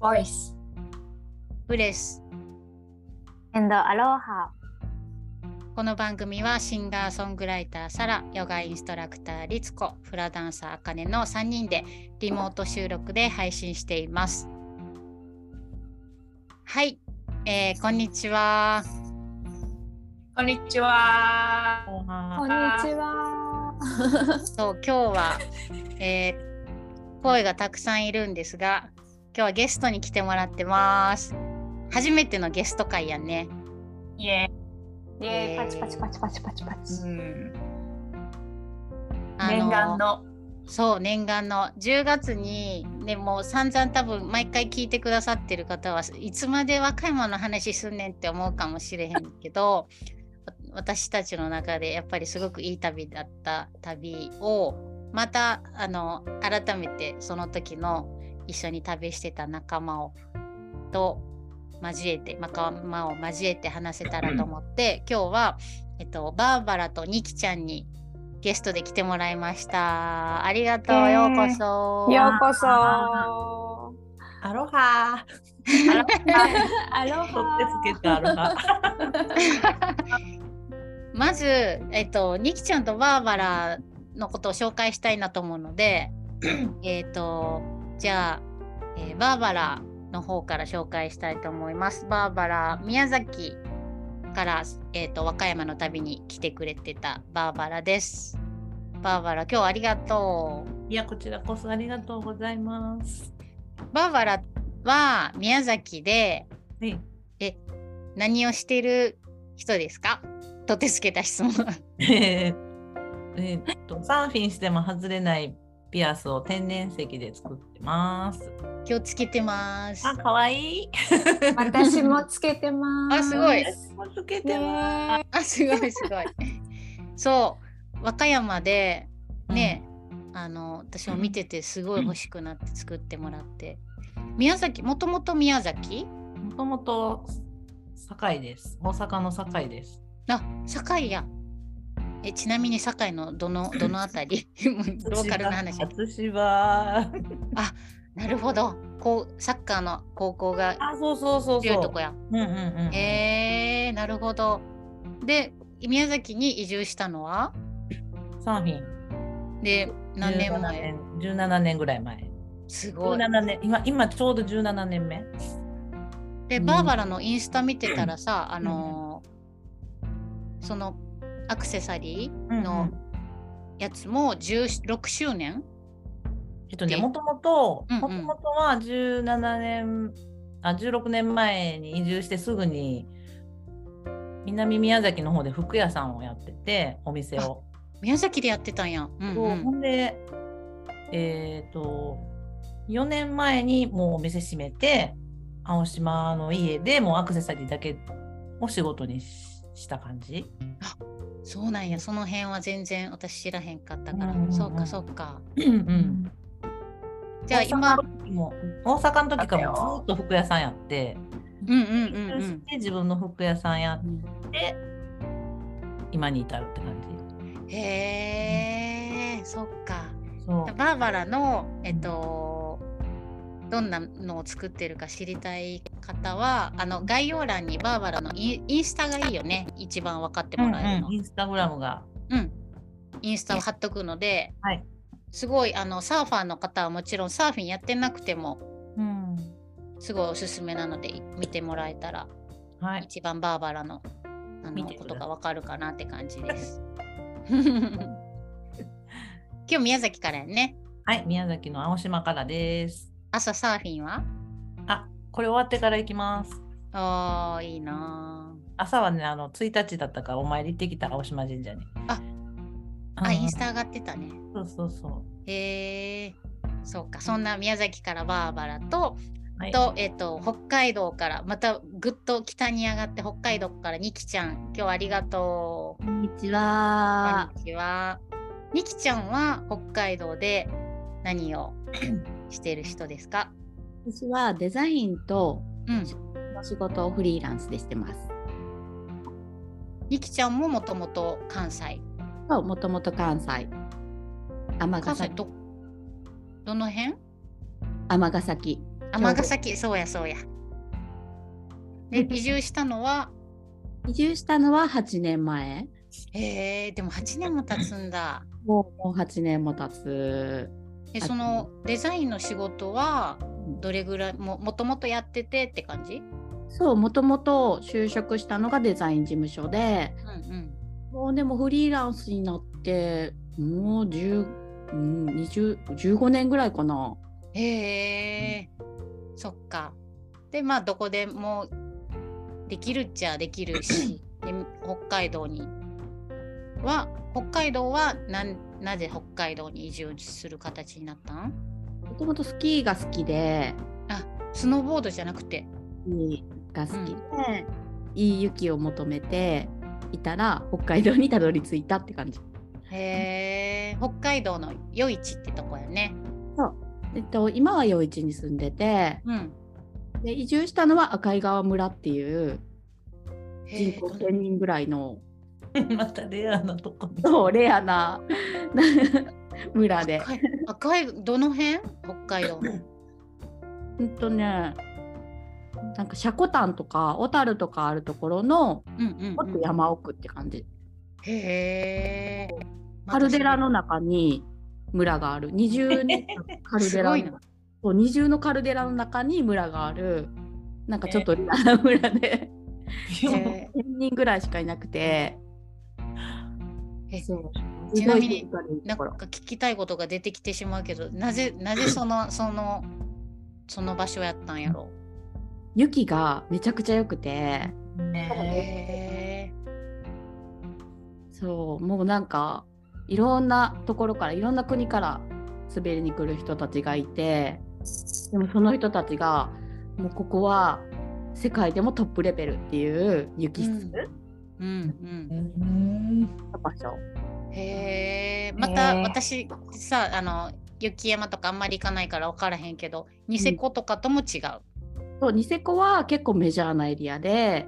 ボイス。ブレス。エンドアロハ。この番組はシンガーソングライターサラ、ヨガインストラクターリツコ、フラダンサーアカネの3人でリモート収録で配信しています。はい、えーこんにちは。こんにちは。こんにちは。そう今日は、えー声がたくさんいるんですが、今日はゲストに来てもらってます。初めてのゲスト会やね。イエイエーイパチパチパチパチパチパチ。ーイ。あの念願の。そう念願の10月にでもう散々多分毎回聞いてくださってる方はいつまで和歌山の話すんねんって思うかもしれへんけどわ 私たちの中でやっぱりすごくいい旅だった旅をまたあの改めてその時の一緒に旅してた仲間をと交えて仲間を交えて話せたらと思って今日は、えっと、バーバラとニキちゃんにゲストで来てもらいました。ありがとう、えーようこそ。ようこそ。アロハアロ取ってつけたアロハ。まず、えっと、ニキちゃんとバーバラのことを紹介したいなと思うので、えっと、じゃあ、えーバーバラの方から紹介したいと思います。バーバラ、宮崎から、えっと、和歌山の旅に来てくれてたバーバラです。バーバラ、今日はありがとう。いや、こちらこそありがとうございます。バーバラは宮崎ではい。何をしてる人ですか？とてつけた質問。え ーえーっと、サーフィンしても外れないピアスを天然石で作ってます。気をつけてます。あ、かわいい。私もつけてます。あすごい私もつけてまねあ、すごいすごい。そう、和歌山でね、あの私も見ててすごい欲しくなって作ってもらって。宮崎、もともと宮崎？す。もともと堺です。大阪の堺です。あ、堺や。え、ちなみに堺のどの どのあたり？ローカルな話。初芝。なるほど。こうサッカーの高校があ、そうそうそうそう。強いとこや。うんうんうん。へえー、なるほど。で、宮崎に移住したのは？サーフィン。で、何年17前年 ?17 年ぐらい前。すごい。17年。今、今ちょうど17年目。で、うんバーバラのインスタ見てたらさ、あのーそのアクセサリーのやつも16周年？えっとね、でもともと、もともとは17年、あ、16年前に移住してすぐに、南宮崎の方で服屋さんをやってて、お店を。宮崎でやってたんや。うんそううんほんで、えっ、と、4年前にもうお店閉めて、青島の家でもうアクセサリーだけを仕事にしした感じ？そうなんや、その辺は全然私知らへんかったから。うんうんうんそうか、そうか。うんうん。じゃあ今、大阪の時も大阪の時からもずっと服屋さんやって、うんうんうんうん。て自分の服屋さんやって、今に至るって感じ。へえ、そっか。そう。バーバラの、えっと、どんなのを作ってるか知りたい方は、あの概要欄にバーバラのインスタがいいよね。一番分かってもらえるの。インスタグラムが。うん。インスタを貼っとくので、はい。すごいあのサーファーの方はもちろんサーフィンやってなくてもうん。すごいおすすめなので見てもらえたらはい。一番バーバラのあのことがわかるかなって感じです。今日宮崎からやね。はい。宮崎の青島からです。朝サーフィンは？あ、これ終わってから行きます。あーいいな朝はね、あの、1日だったからお参り行ってきた青島神社に。あうんあ。インスタ上がってたね。そうそうそへえそうかそんな宮崎からバーバラと、う。はい。と,、えっと北海道からまたぐっと北に上がって北海道からニキちゃん今日はありがとう。こんにちこんは。にちは。ニキちゃんは北海道で何を してる人ですか？私はデザインとうん。お仕事をフリーランスでしてます。ニキちゃんももともと関西？そうもともと関西。尼崎。どどの辺？尼崎。尼崎そうやそうや。で移住したのは？移住したのは8年前。へえでも8年も経つんだ。もうもう8年も経つ。えそのデザインの仕事は？どれぐらいももともとやっててって感じ？そう、もともと就職したのがデザイン事務所で、うんうん。もうでもフリーランスになって、もう10、うん、20、15年ぐらいかな。へえ、そっか。でまあどこでもできるっちゃできるし で北海道には北海道はなんなぜ北海道に移住する形になったん？もともとスキーが好きで、あスノーボードじゃなくて。スキーが好きで、いい雪を求めていたら北海道にたどり着いたって感じ。へえ北海道の余市ってとこやね。えっと、今は余市に住んでてうん。で移住したのは赤井川村っていうへ人口1000人ぐらいの またレアなとこに。そうレアな村で。赤いどの辺？北海道の。うんとねなんか積丹とか小樽とかあるところのうんうん、もっと山奥って感じ。へえ。カルデラの中に村がある。二重のカルデラそう二重のカルデラの中に村がある。なんかちょっと村で。へ1000人ぐらいしかいなくて。え。そうちなみになんか聞きたいことが出てきてしまうけど、なぜなぜその そのその場所やったんやろ？雪がめちゃくちゃ良くて。そうもうなんかいろんなところからいろんな国から滑りに来る人たちがいてでもその人たちがもうここは世界でもトップレベルっていう雪質うんうんうん。へえ。また私さあの雪山とかあんまり行かないから分からへんけど、ニセコとかとも違う？そうニセコは結構メジャーなエリアで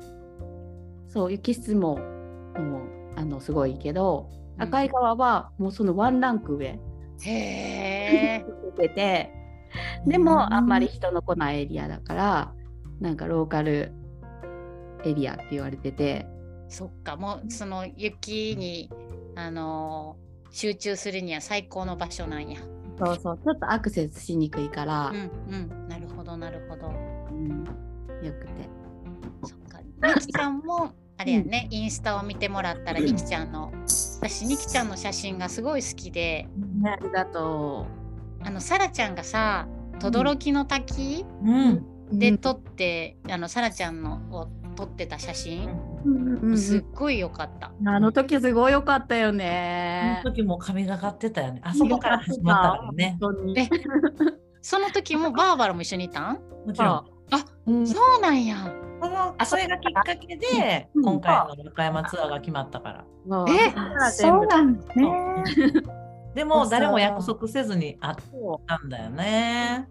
そう雪質ももうあのすごいけど、うん赤い川はもうそのワンランク上へえ。出ててでもあんまり人の来ないエリアだからなんかローカルエリアって言われててそっかもうその雪にあのー集中するには最高の場所なんや。そうそうちょっとアクセスしにくいから。う、んうん。なるほどなるほど。うん。よくて。そっか。ニキちゃんもあれやね、インスタを見てもらったらニキちゃんの私ニキちゃんの写真がすごい好きで、ありがとあのサラちゃんがさ轟の滝うん。うで撮って、あのサラちゃんのを撮ってた写真、うんうんうんすっごい良かった。あの時すごい良かったよそねの時も神がかってたよね。あそこから始まったからね。その時も バーバラも一緒にいたん？もちろん。あうんそうなんや。そのそれがきっかけで、うん今回の和歌山ツアーが決まったから。えそうなんですね。でも誰も約束せずに会っそたんだよね。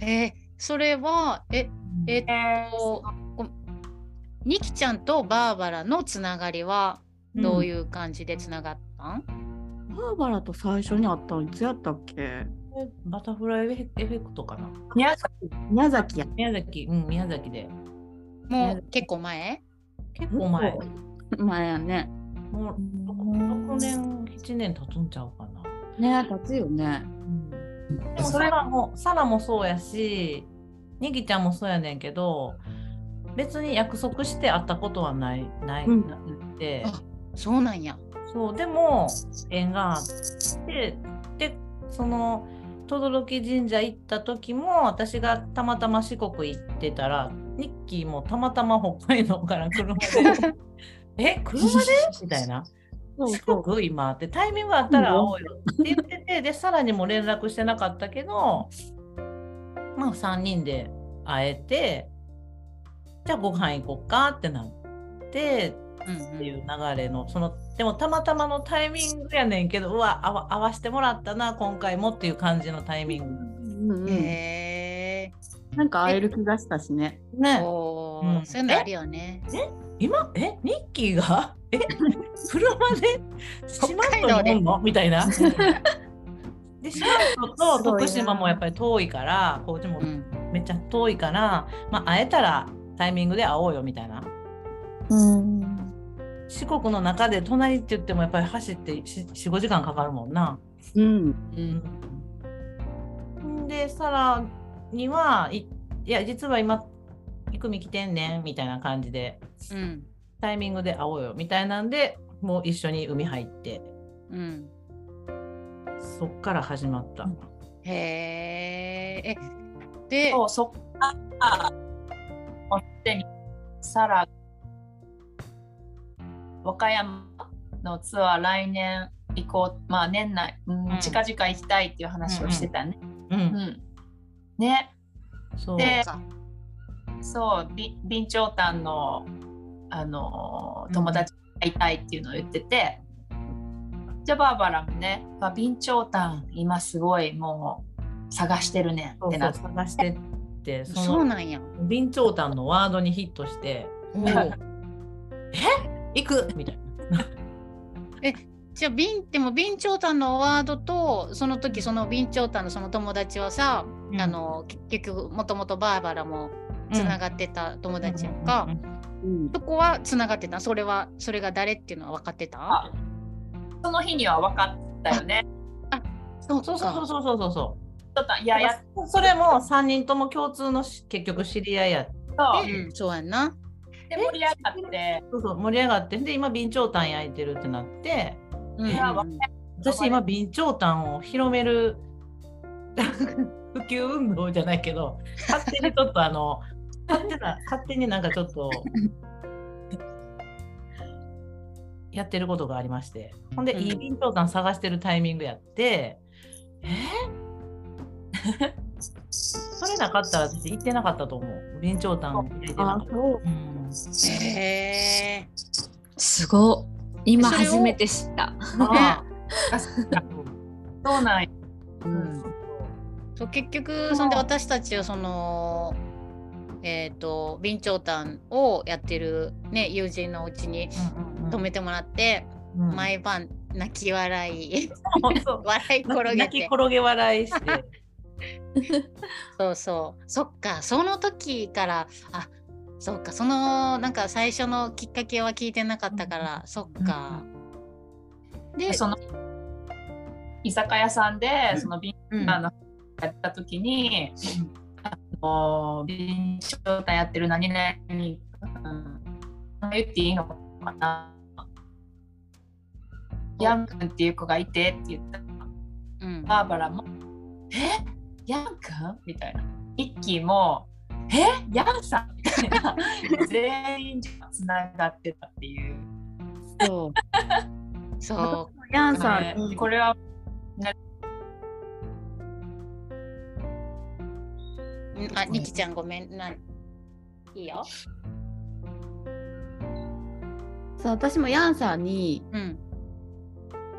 えーそれはええっとこニキちゃんとバーバラのつながりはどういう感じでつながったん、うバーバラと最初に会ったのいつやったっけ？バタフライエフェクトかな。宮宮崎や。宮崎、うん、宮崎で。もう結構前？結構前。前。やね。もう6年、7年経つんちゃうかな。ね経つよね。でもサラもサラもそうやし、にぎちゃんもそうやねんけど、別に約束して会ったことはない、ない、うんなくて、あそうなんや。そう、でも、縁があって、で、その、轟神社行った時も、私がたまたま四国行ってたら、ニッキーもたまたま北海道から車で、え、車で？みたいな。四そうそ今ってタイミングあったら会おうよって言ってて、で、さらにも連絡してなかったけど、まあ3人で会えて、じゃあご飯行こっかってなって、うんっていう流れの、その、でもたまたまのタイミングやねんけど、うわ、合わ合わしてもらったな、今回もっていう感じのタイミング。うんうんへえなんか会える気がしたしね。ね。おーうん。そういうのあるよね。今、え、ニッキーが？え、車で？四万十北海道で。におんのみたいな。で、四万十と徳島もやっぱり遠いから、こっちもうん。めっちゃ遠いから、まあ、会えたらタイミングで会おうよみたいなうん。四国の中で隣って言ってもやっぱり走って45時間かかるもんな。うん。うん。でさらにはいいや実は今行くみ来てんねんみたいな感じでうん。タイミングで会おうよみたいなんでもう一緒に海入ってうん。そっから始まった。へえ。え、で、そうそっからでにさら和歌山のツアー来年行こうまあ年内、うんうん。近々行きたいっていう話をしてたね。うん。うん。ね。そう。でか。そうび備長炭の、あのー友達に会いたいっていうのを言ってて、じゃあバーバラもねあ備長炭今すごいもう探してるねってなって。探してってそのそうなんや。備長炭のワードにヒットしてお「え？行く!」みたいな。じゃあ、ビンでも備長炭のワードと、その時その備長炭のその友達はさ、あの結局もともとバーバラもつながってた友達やんか、うん。そこはつながってた？それはそれが誰っていうのは分かってた？あその日には分かったよね。そうそうそうそうそうそうそうそちょっといややっう。それも3人とも共通のし結局知り合いや。とう。ん、そうやんな。で盛り上がって。そうそう盛り上がって。で今備長炭焼いてるってなって。うん。私今備長炭を広める普及運動じゃないけど勝手にちょっとあの勝手な勝手になんかちょっとやってることがありまして。ほんで、うん。いい備長炭探してるタイミングやって。えーそれなかったら私行ってなかったと思う備長炭入れてなかった。そう。うんへえ。すごい。今初めて知った。あそうなんやーうんそう結局そんで私たちはそのえっ、と備長炭をやってるね友人のうちに泊めてもらって、うん毎晩泣き笑い 笑い転げて泣き転げ笑いして。そうそう。そっか。その時からあそっか。そのなんか最初のきっかけは聞いてなかったから、そっか。ででその居酒屋さんでそのビンうん。あのやった時に、あの備長炭やってる何々、うん、言っていいのかな。ヤン君っていう子がいてって言った。らうん。バーバラも「え？ヤン君?」みたいなミッキーも「えヤンさん?」みたいな全員つながってたっていう。そう。そうヤンさんねにこれはうんあ、ニキちゃんごめん。なんいいよ。そう私もヤンさんにうん。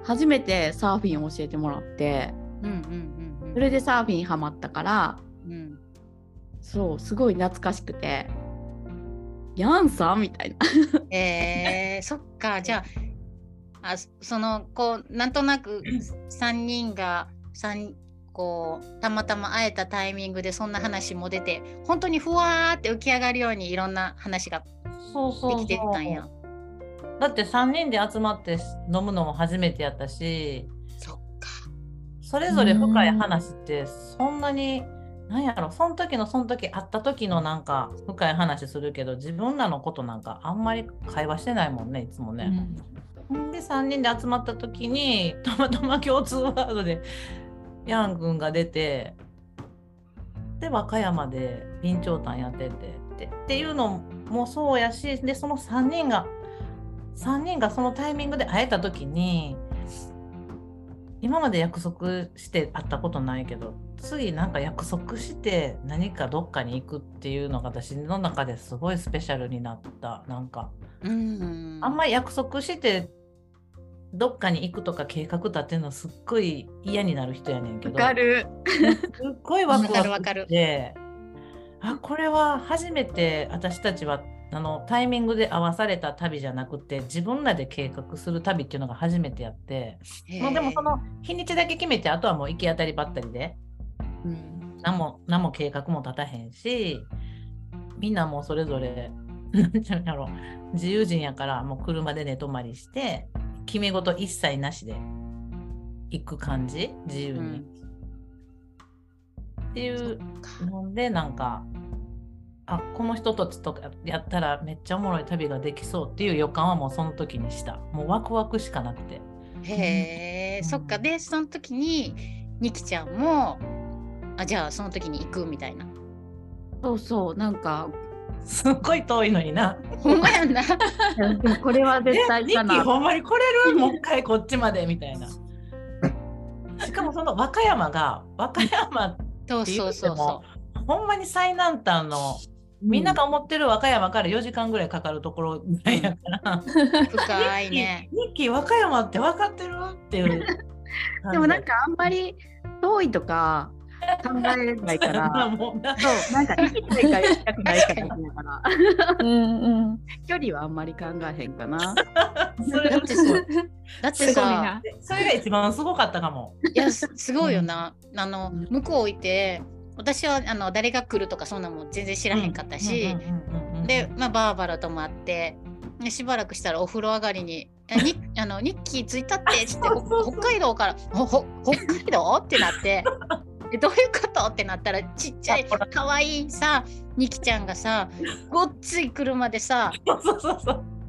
初めてサーフィンを教えてもらってうんうんうんうん。それでサーフィンハマったからうん。そうすごい懐かしくてヤンさんみたいなえー、そっか。じゃあ、あそその、こう、なんとなく3人が、三こう、たまたま会えたタイミングでそんな話も出て、本当にふわーって浮き上がるようにいろんな話がそうそうそうできてったんや。だって3人で集まって飲むのも初めてやったし。それぞれ深い話ってそんなになんやろその時のその時会った時のなんか深い話するけど自分らのことなんかあんまり会話してないもんねいつもね。んで3人で集まった時にたまたま共通ワードでヤン君が出てで和歌山で備長炭やっててってっていうのもそうやしでその3人が3人がそのタイミングで会えた時に今まで約束して会ったことないけど次なんか約束して何かどっかに行くっていうのが私の中ですごいスペシャルになったなんか。うん。あんまり約束してどっかに行くとか計画立てるのすっごい嫌になる人やねんけどる。すっごいワクワクわかるわかるしてあこれは初めて私たちはあのタイミングで合わされた旅じゃなくて自分らで計画する旅っていうのが初めてやってもうでもその日にちだけ決めてあとはもう行き当たりばったりでうん。何も何も計画も立たへんしみんなもうそれぞれなんていうろ自由人やからもう車で寝泊まりして決め事一切なしで行く感じ自由に、うん。っていうのでなんかあこの人たちとかやったらめっちゃおもろい旅ができそうっていう予感はもうその時にした。もうワクワクしかなくて。へえ、うん。そっか。でその時にニキちゃんもあじゃあその時に行くみたいな。そうそう。なんかすっごい遠いのにな。ほんまやん。な。これは絶対かな。ーほんまに来れる？もう一回こっちまでみたいな。しかもその和歌山が和歌山ってそう言ってそうそうそもほんまに最南端のみんなが思ってる和歌山から4時間ぐらいかかるところぐらいやから、う。深いね。ニッキー和歌山って分かってるっていう。でもなんかあんまり遠いとか考えないかまあら そうなんか行きたいか行きたくないかからうんうん。距離はあんまり考えへんかな。それだってさ、だってすごいさ、な。それが一番すごかったかも。いやすすごいよな。あのうん向こういて、私はあの誰が来るとかそんなもん全然知らへんかったし、で、まあ、バーバラとも会ってでしばらくしたらお風呂上がりに「あにあのニッキー着いたって」っつって北海道から「ほほ北海道?」ってなって「えどういうこと?」ってなったらちっちゃいかわいいさニキちゃんがさごっつい車でさ。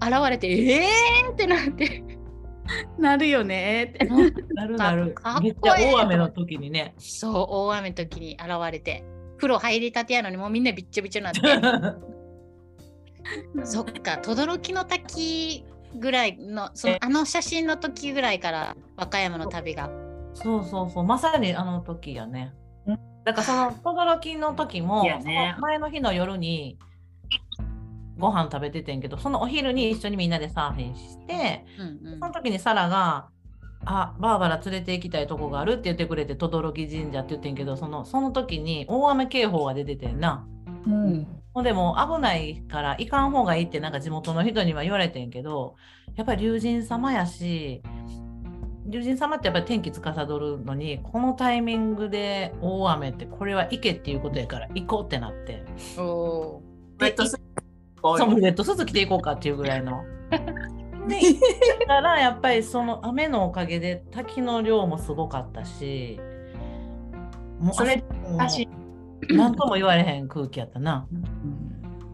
現れて「えー!」ってなって なるよねって。なるなるかっこ。めっちゃ大雨の時にね。そう大雨の時に現れて風呂入りたてやのにもうみんなびっちょびちょになって そっか轟の滝ぐらいのそのあの写真の時ぐらいから和歌山の旅がそうそうそう、まさにあの時やねうん。だからその轟の時も、ねその前の日の夜にご飯食べててんけど、そのお昼に一緒にみんなでサーフィンして、うんうんその時にサラが、あ、バーバラ連れて行きたいとこがあるって言ってくれて、轟神社って言ってんけど、そのその時に大雨警報が出ててんな。うん。でもう危ないから行かん方がいいってなんか地元の人には言われてんけどやっぱり龍神様やし龍神様ってやっぱり天気司るのにこのタイミングで大雨ってこれは行けっていうことやから行こうってなっておレそうもう。レッドスーツ着ていこうかっていうぐらいの。で行ったらやっぱりその雨のおかげで滝の量もすごかったしもうそれ何とも言われへん空気やったな。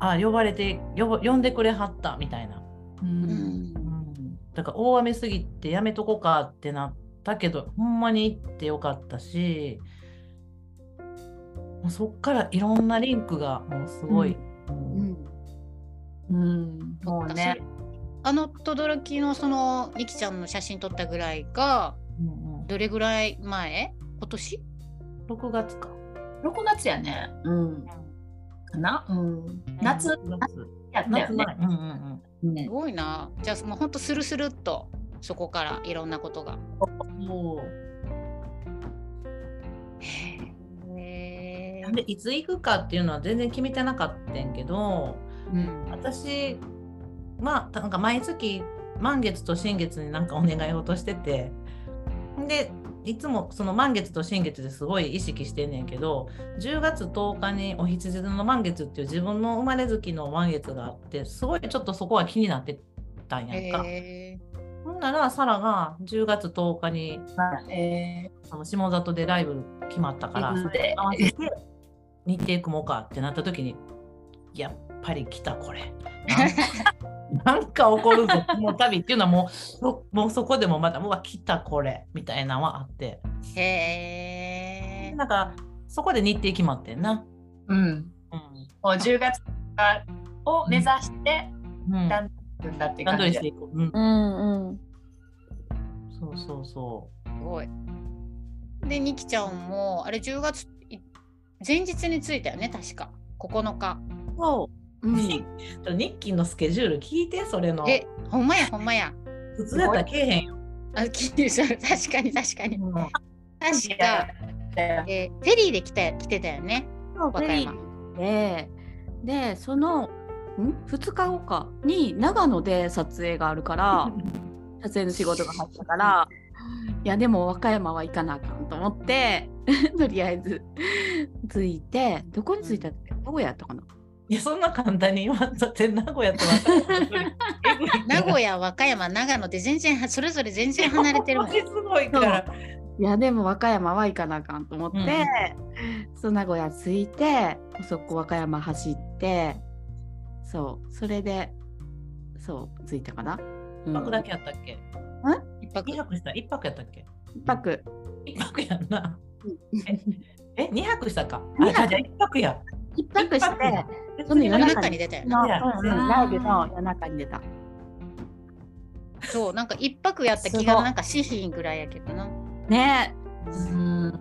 あ呼ばれて呼ば呼んでくれはったみたいな。ううん。うん。だから大雨すぎてやめとこうかってなったけどほんまに行ってよかったしもうそっからいろんなリンクがもうすごい、うん。うんもうね。あの轟のそのニキちゃんの写真撮ったぐらいがうんうん。どれぐらい前？今年？6月か。6月やね。うん。かな？うん。夏？夏やったよ夏ね。前うんうん。すごいな。じゃあもうほんとスルスルっとそこからいろんなことが。うん、そう。へえ。でいつ行くかっていうのは全然決めてなかったんけどうん私まあなんか毎月満月と新月になんかお願い事しててでいつもその満月と新月ですごい意識してんねんけど10月10日にお羊座の満月っていう自分の生まれ月の満月があってすごいちょっとそこは気になってたんやんか。へほんならサラが10月10日にえ。その下里でライブ決まったからうんそれに合わせて日程組もうかってなった時にやっぱり来たこれ。なんか起こるぞこの旅っていうのはもうそもうそこでもまたうわ来たこれみたいなのはあってえへえなんかそこで日程決まってんな。うん。うんもう10月を目指してうん、だんるんだって段感じで。取りしていこう。うん、うんうん。そうそうそすごいでニキちゃんもあれ10月い前日に着いたよね確か9日そう。うん、う。日記のスケジュール聞いてそれの。えほんまやほんまや。普通やったらけえへんよ。あ聞いて 確かに確かに。うん。確か、えーフェリーで来た来てたよね。和歌山。で、で、その、ん ?2 日後か。に長野で撮影があるから、撮影の仕事が入ったから、いやでも和歌山は行かなあかんと思ってとりあえず着いてどこに着いたっけ？どこやったかな？いやそんな簡単に言わんとって名古屋と分かる名古屋、和歌山、長野って全然はそれぞれ全然離れてるもん。すごいから。いやでも和歌山は行かなあかんと思って、そう名古屋着いてそこ和歌山走ってそうそれでそう着いたかな、うん。一泊だけやったっけ？一泊。二泊した？一泊やったっけ？一泊。一泊やんな。うん。え、二泊したか？二泊。あ、じゃあ一泊や。一泊してでその夜中に出たよライブの夜中に出た。そう、なんか一泊やった気がなんかしひんぐらいやけどな。ね。うん。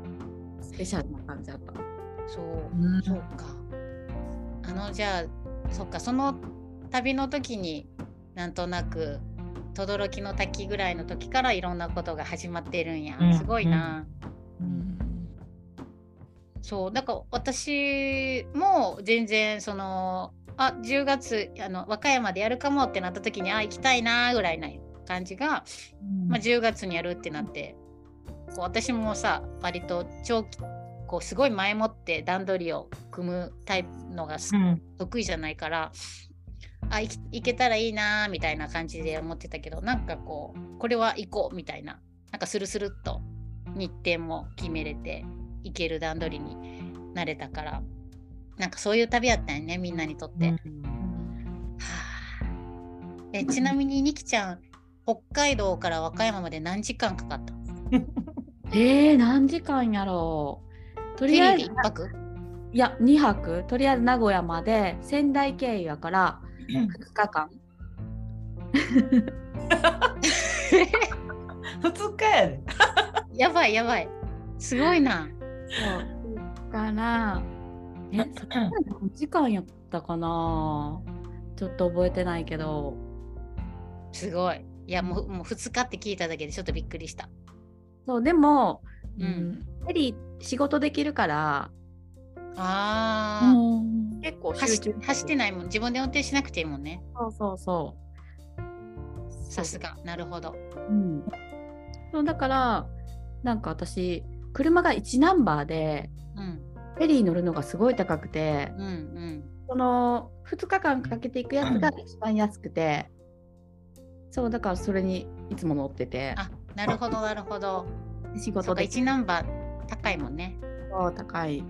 スペシャルな感じだった。そう、うん。そうか。あの、じゃあ、そっか、その旅の時になんとなく、轟の滝ぐらいの時からいろんなことが始まってるんや。うん。すごいな。うんそうだから私も全然そのあ10月あの和歌山でやるかもってなった時にあ行きたいなぐらいな感じが、まあ、10月にやるってなってこう私もさ割と長期こうすごい前もって段取りを組むタイプのがすうん。得意じゃないから、あ行けたらいいなみたいな感じで思ってたけどなんかこうこれは行こうみたいななんかスルスルっと日程も決めれて行ける段取りになれたからなんかそういう旅やったんやねみんなにとって。はあ。えちなみにニキちゃん北海道から和歌山まで何時間かかった？えー、何時間やろう。とりあえず1泊？いや2泊。とりあえず名古屋まで仙台経由やから2日間。二日やで。やばいやばい。すごいな。そう。からえそこまで何時間やったかな？ちょっと覚えてないけど。すごい。いやもうもう2日って聞いただけでちょっとびっくりした。そうでも、ううんん、フェリー仕事できるから。ああ、うん。結構集走ってないもん。自分で運転しなくていいもんね。そうそうそさすが。なるほど。う、うん、そうだからなんか私車が1ナンバーでうん。フェリー乗るのがすごい高くてうんうん。その2日間かけていくやつが一番安くてそうだからそれにいつも乗ってて。あなるほどなるほど。仕事で。1ナンバー高いもんね。そう高い。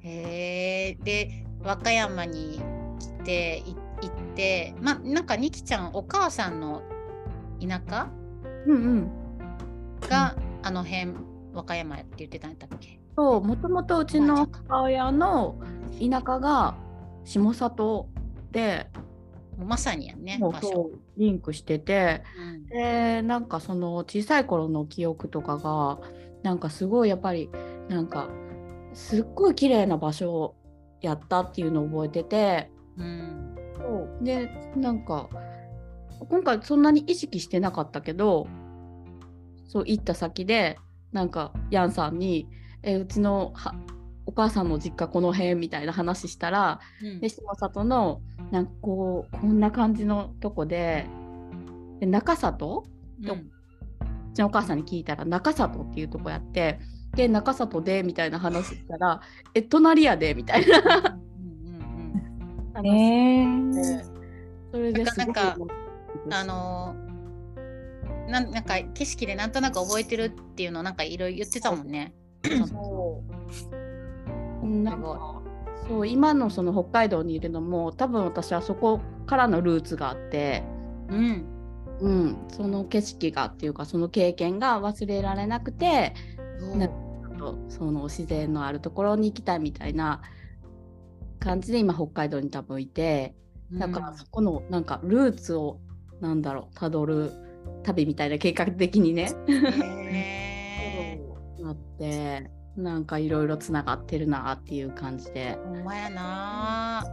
へえで和歌山に来てい行ってまなんかにきちゃんお母さんの田舎？うんうん。があの辺和歌山やって言ってたんやっけ？そうもともとうちの母親の田舎が下里でまさにやんね場所。リンクしててうん。でなんかその小さい頃の記憶とかがなんかすごいやっぱりなんかすっごい綺麗な場所やったっていうのを覚えててうん。そうでなんか今回そんなに意識してなかったけどそう行った先でなんかヤンさんに「えうちのはお母さんの実家この辺」みたいな話したらうん。で下里のなんかこうこんな感じのとこでで中里？とうん。うちのお母さんに聞いたら中里っていうとこやってで中里で？みたいな話したら「え隣やで」みたいな。うんうんうん話えでそれでなんかあのーなんか景色でなんとなく覚えてるっていうのをなんかいろいろ言ってたもんね。そう。なんか。そう今のその北海道にいるのも多分私はそこからのルーツがあって、うん。うん、その景色がっていうかその経験が忘れられなくてなその自然のあるところに行きたいみたいな感じで今北海道に多分いて。だからそこのなんかルーツをなんだろうたどる旅みたいな計画的にね。な ってなんかいろいろつながってるなっていう感じで。ほんまやな。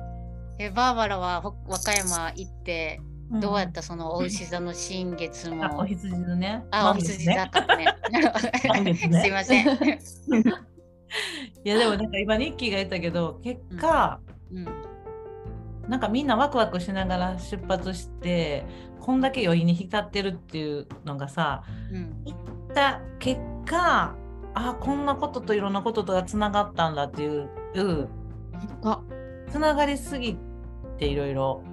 えバーバラはほ和歌山行ってどうやったそのお牛座の新月も、あ、お羊のね。あ、お羊座かね。ね。すいません。いやでもなんか今ニッキーが言ったけど結果、うん、なんかみんなワクワクしながら出発してこんだけ余韻に浸ってるっていうのがさうん。行った結果あこんなことといろんなこととがつながったんだっていうあつながりすぎていろいろ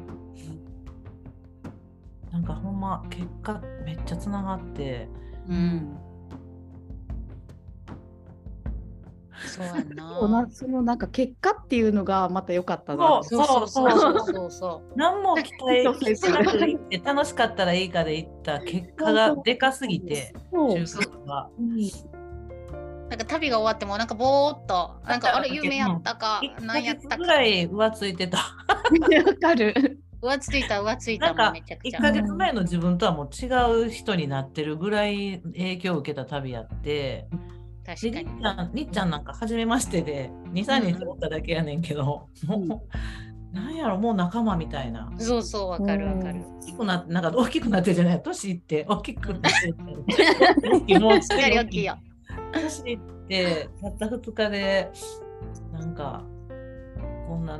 なんかほんま結果めっちゃつながって。うんそうやそなのそのなんか結果っていうのがまた良かったな。そうそうそうそうそうそう何も期待しなくて楽しかったらいいかで行った結果がでかすぎてそう収穫が。うんなんか旅が終わってもなんかぼーっとなんかあれうん夢やったか1何やったかぐらい浮ついてた。わかる。浮ついた浮ついたもなんか1んめちゃくちゃヶ月前の自分とはもう違う人になってるぐらい影響を受けた旅やって。で確かに。りっちゃんりっちゃんなんか初めましてで23日おっただけやねんけど、もうなんやろもう仲間みたいな。そうそうわかるわかる。大きくなってなんか大きくなってじゃない年いって 大きくなってもうわかるよきいよ。年いってたった2日でなんかこんな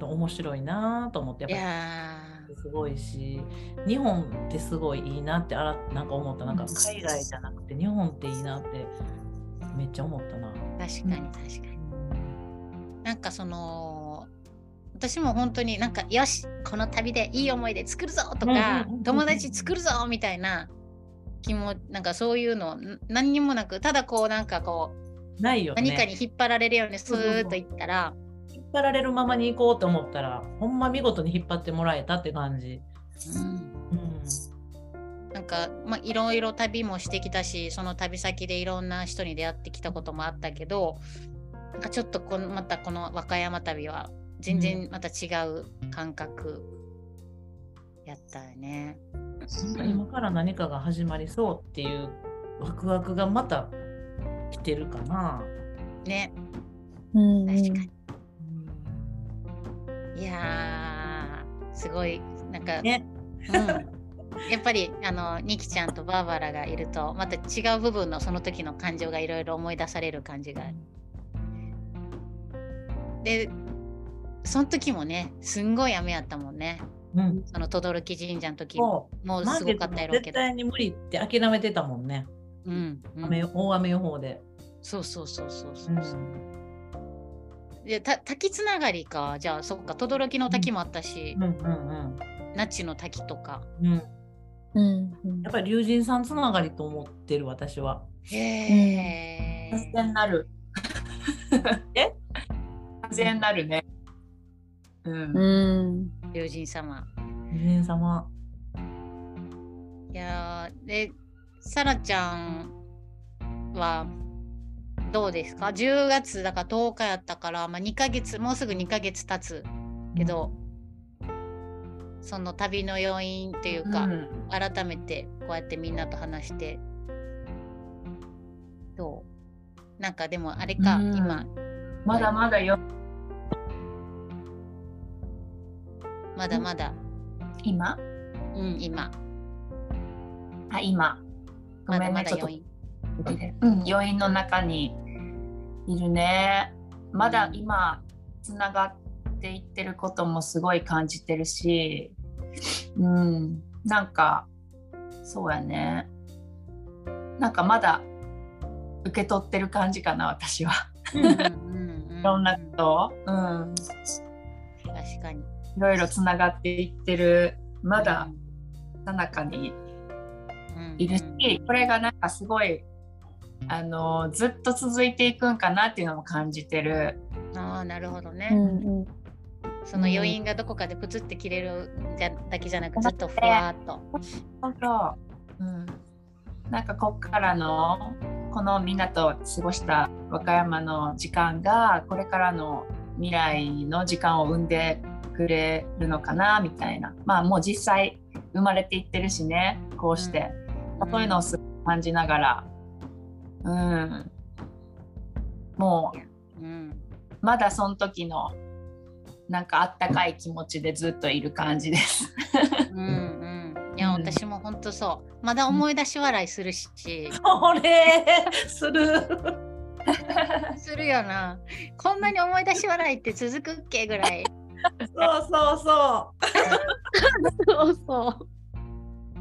面白いなと思っていやっぱやりすごいし日本ってすごいいいなってあらなんか思った。なんか海外じゃなくて日本っていいなってめっちゃ思ったな。ー確かに確かに。なんかその私も本当になんかよしこの旅でいい思い出作るぞとか、友達作るぞみたいな気もなんかそういうのん何にもなくただこうなんかこうないよね。何かに引っ張られるようにスーッといったら、引っ張られるままに行こうと思ったらほんま見事に引っ張ってもらえたって感じ。うんうんなんか、まあ、いろいろ旅もしてきたしその旅先でいろんな人に出会ってきたこともあったけどなんかちょっとこのまたこの和歌山旅は全然また違う感覚やったよね。なんか今から何かが始まりそうっていうワクワクがまた来てるかな。ねうん確かに。うんいやーすごいなんか、ね。うん、やっぱりあのニキちゃんとバーバラがいるとまた違う部分のその時の感情がいろいろ思い出される感じがある。でその時もねすんごい雨やったもんねうん。その轟神社の時も。もうすごかったやろう絶けど。対に無理って諦めてたもんね。うんうん雨大雨予報で。そうそうそうそうそうそう。でた滝つながりかじゃあそっか轟の滝もあったし、うんうん那智の滝とか。うん。うん。うんうんやっぱり龍神さんつながりと思ってる私は。へえ。完全なる。え？完全なるね。うん。うん龍神様。龍神様。いやーでさらちゃんはどうですか ?10 月だから10日やったから、まあ、2ヶ月もうすぐ2ヶ月経つけど、その旅の要因というか、うん。改めてこうやってみんなと話してどう？なんかでもあれか、うん。今。まだまだよ。まだまだ、今？うん、今。あ、今。ごまだめんね、ちょっとまだ要因。うん、余韻の中にいるね。まだ今つながっていってることもすごい感じてるし、うん、なんかそうやね。なんかまだ受け取ってる感じかな、私は。うんうんうんうんいろんなことを、うん、確かに。いろいろつながっていってる、まださなかにうんいるし、これがなんかすごいあのずっと続いていくんかなっていうのも感じてる。ああなるほどね。うんうんその余韻がどこかでプツって切れるじゃだけじゃなくずっとふわーっと。そうそう、うん、なんかこっからのこのみんなと過ごした和歌山の時間がこれからの未来の時間を生んでくれるのかなみたいなまあもう実際生まれていってるしねこうして、うんそういうのをすごい感じながらうんもううん、まだその時のなんかあったかい気持ちでずっといる感じです。うん、うん。いや、うん私も本当そう。まだ思い出し笑いするし、これする。するよな。こんなに思い出し笑いって続くっけぐらい。そうそうそう。そうそう。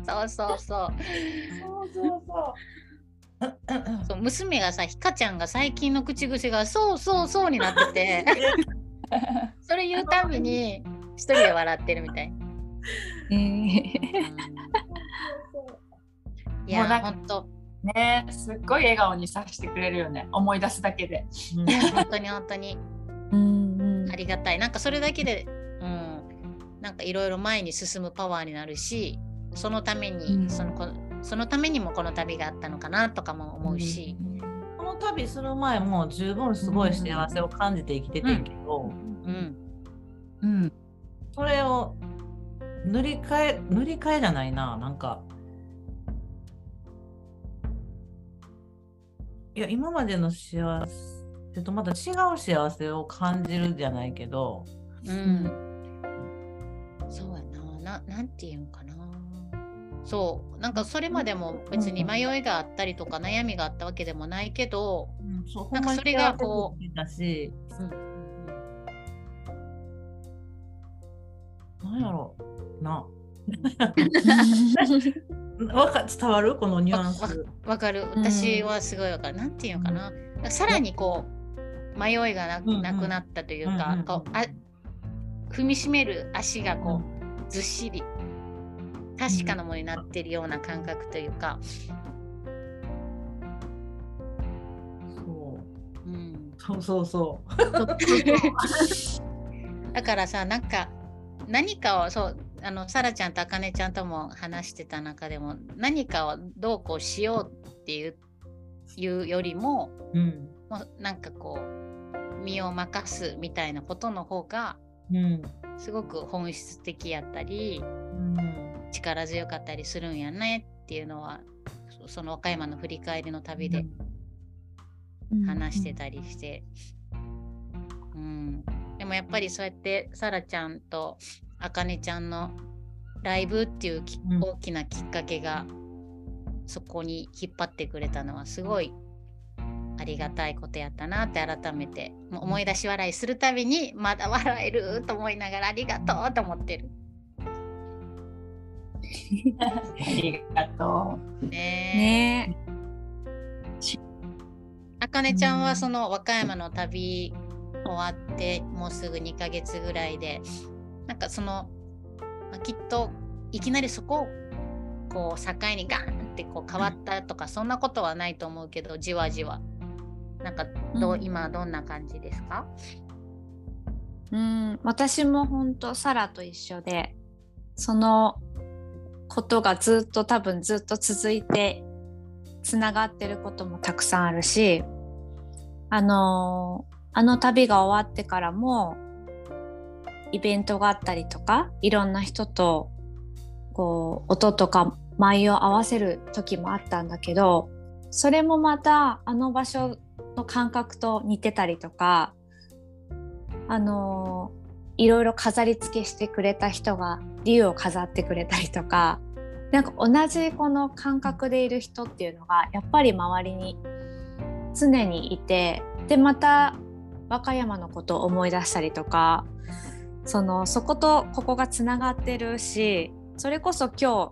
そうそうそうそうそうそう。そう娘がさひかちゃんが最近の口癖が「そうそうそう」になってて。それ言うたびに一人で笑ってるみたい。えー。いやほんと。ねすっごい笑顔にさせてくれるよね。思い出すだけで。本当に本当に。うんうん。ありがたい。なんかそれだけでうん。なんかいろいろ前に進むパワーになるしそのために、うん。そのこそのためにもこの旅があったのかなとかも思うし、この旅する前も十分すごい幸せを感じて生きててんけど、うん。うん。それを塗り替え塗り替えじゃないな。なんかいや今までの幸せとまた違う幸せを感じるじゃないけど。うん。そうやな。ななんていうんかなそう。なんかそれまでも別に迷いがあったりとか悩みがあったわけでもないけど、うんなんかそれがこううだしなんやろ。な。わか伝わる？このニュアンス。わかる。私はすごいわかる、なんていうのかな。さらにこう迷いがな,、うんうん。なくなったというか、うんうんこうあ踏みしめる足がこうずっしり確かなものになってるような感覚というか、そううん、そうそうそ だからさなんか何かをそうあのさらちゃんとあかねちゃんとも話してた中でも何かをどうこうしようっていういうよりもう。うん。もうなんかこう身を任すみたいなことの方がうん。すごく本質的やったりうん。力強かったりするんやねっていうのはそその和歌山の振り返りの旅で話してたりして、うん。でもやっぱりそうやってさらちゃんとあかねちゃんのライブっていう大きなきっかけがそこに引っ張ってくれたのはすごいありがたいことやったなって改めて思い出し笑いするたびにまだ笑えると思いながらありがとうと思ってる。ありがとねえ。ねあかねちゃんうんはその和歌山の旅終わってもうすぐ2ヶ月ぐらいでなんかその、まあきっといきなりそこをこう境にガーンってこう変わったとかそんなことはないと思うけどじわじわ。なんかどう、うん。今どんな感じですか？うん私も本当サラと一緒でそのことがずっと多分ずっと続いてつながってることもたくさんあるしあのあの旅が終わってからもイベントがあったりとかいろんな人とこう音とか舞を合わせる時もあったんだけどそれもまたあの場所の感覚と似てたりとかあのいろいろ飾り付けしてくれた人が竜を飾ってくれたりとかなんか同じこの感覚でいる人っていうのがやっぱり周りに常にいてでまた和歌山のことを思い出したりとかそのそことここがつながってるしそれこそ今日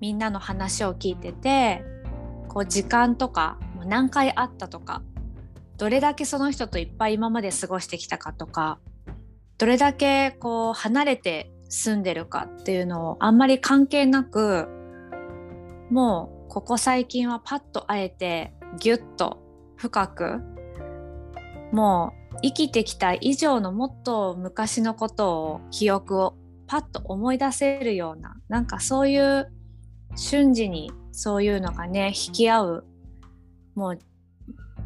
みんなの話を聞いててこう時間とか何回会ったとかどれだけその人といっぱい今まで過ごしてきたかとかどれだけこう離れて住んでるかっていうのをあんまり関係なくもうここ最近はパッと会えてギュッと深くもう生きてきた以上のもっと昔のことを記憶をパッと思い出せるようななんかそういう瞬時にそういうのがね引き合うもう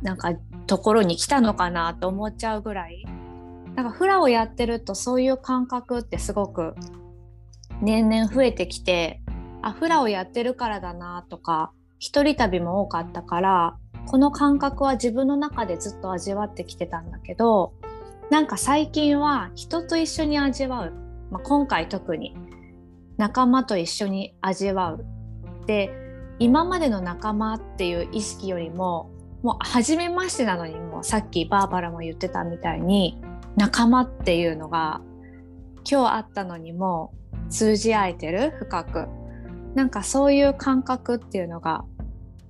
なんかところに来たのかなと思っちゃうぐらい。なんかフラをやってるとそういう感覚ってすごく年々増えてきてあフラをやってるからだなとか一人旅も多かったからこの感覚は自分の中でずっと味わってきてたんだけどなんか最近は人と一緒に味わう、まあ、今回特に仲間と一緒に味わう。で今までの仲間っていう意識よりももう初めましてなのにもうさっきバーバラも言ってたみたいに仲間っていうのが今日会ったのにも通じ合えてる深く。なんかそういう感覚っていうのが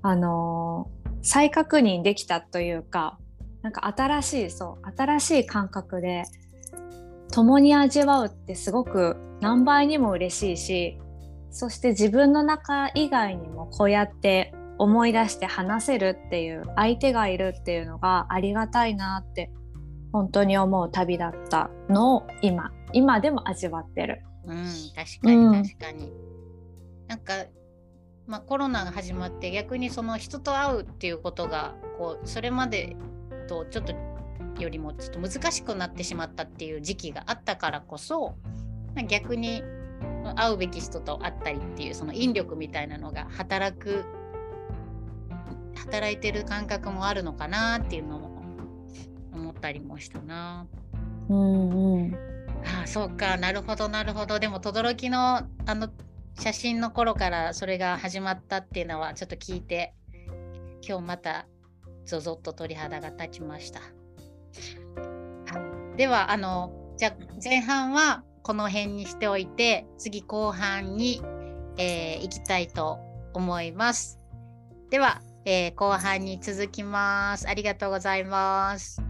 あのー再確認できたというかなんか新しいそう新しい感覚で共に味わうってすごく何倍にも嬉しいしそして自分の中以外にもこうやって思い出して話せるっていう相手がいるっていうのがありがたいなって本当に思う旅だったのを今今でも味わってる。うん、確かに確かに。なんか、まあ、コロナが始まって逆にその人と会うっていうことがこうそれまでとちょっとよりもちょっと難しくなってしまったっていう時期があったからこそまあ逆に会うべき人と会ったりっていうその引力みたいなのが働く働いてる感覚もあるのかなっていうのも思ったりもしたな。うんうんああそうかなるほどなるほどでも轟のあの写真の頃からそれが始まったっていうのはちょっと聞いて今日またゾゾッと鳥肌が立ちました。はいではあのじゃあ前半はこの辺にしておいて次後半に、えー行きたいと思います。では、えー後半に続きます。ありがとうございます。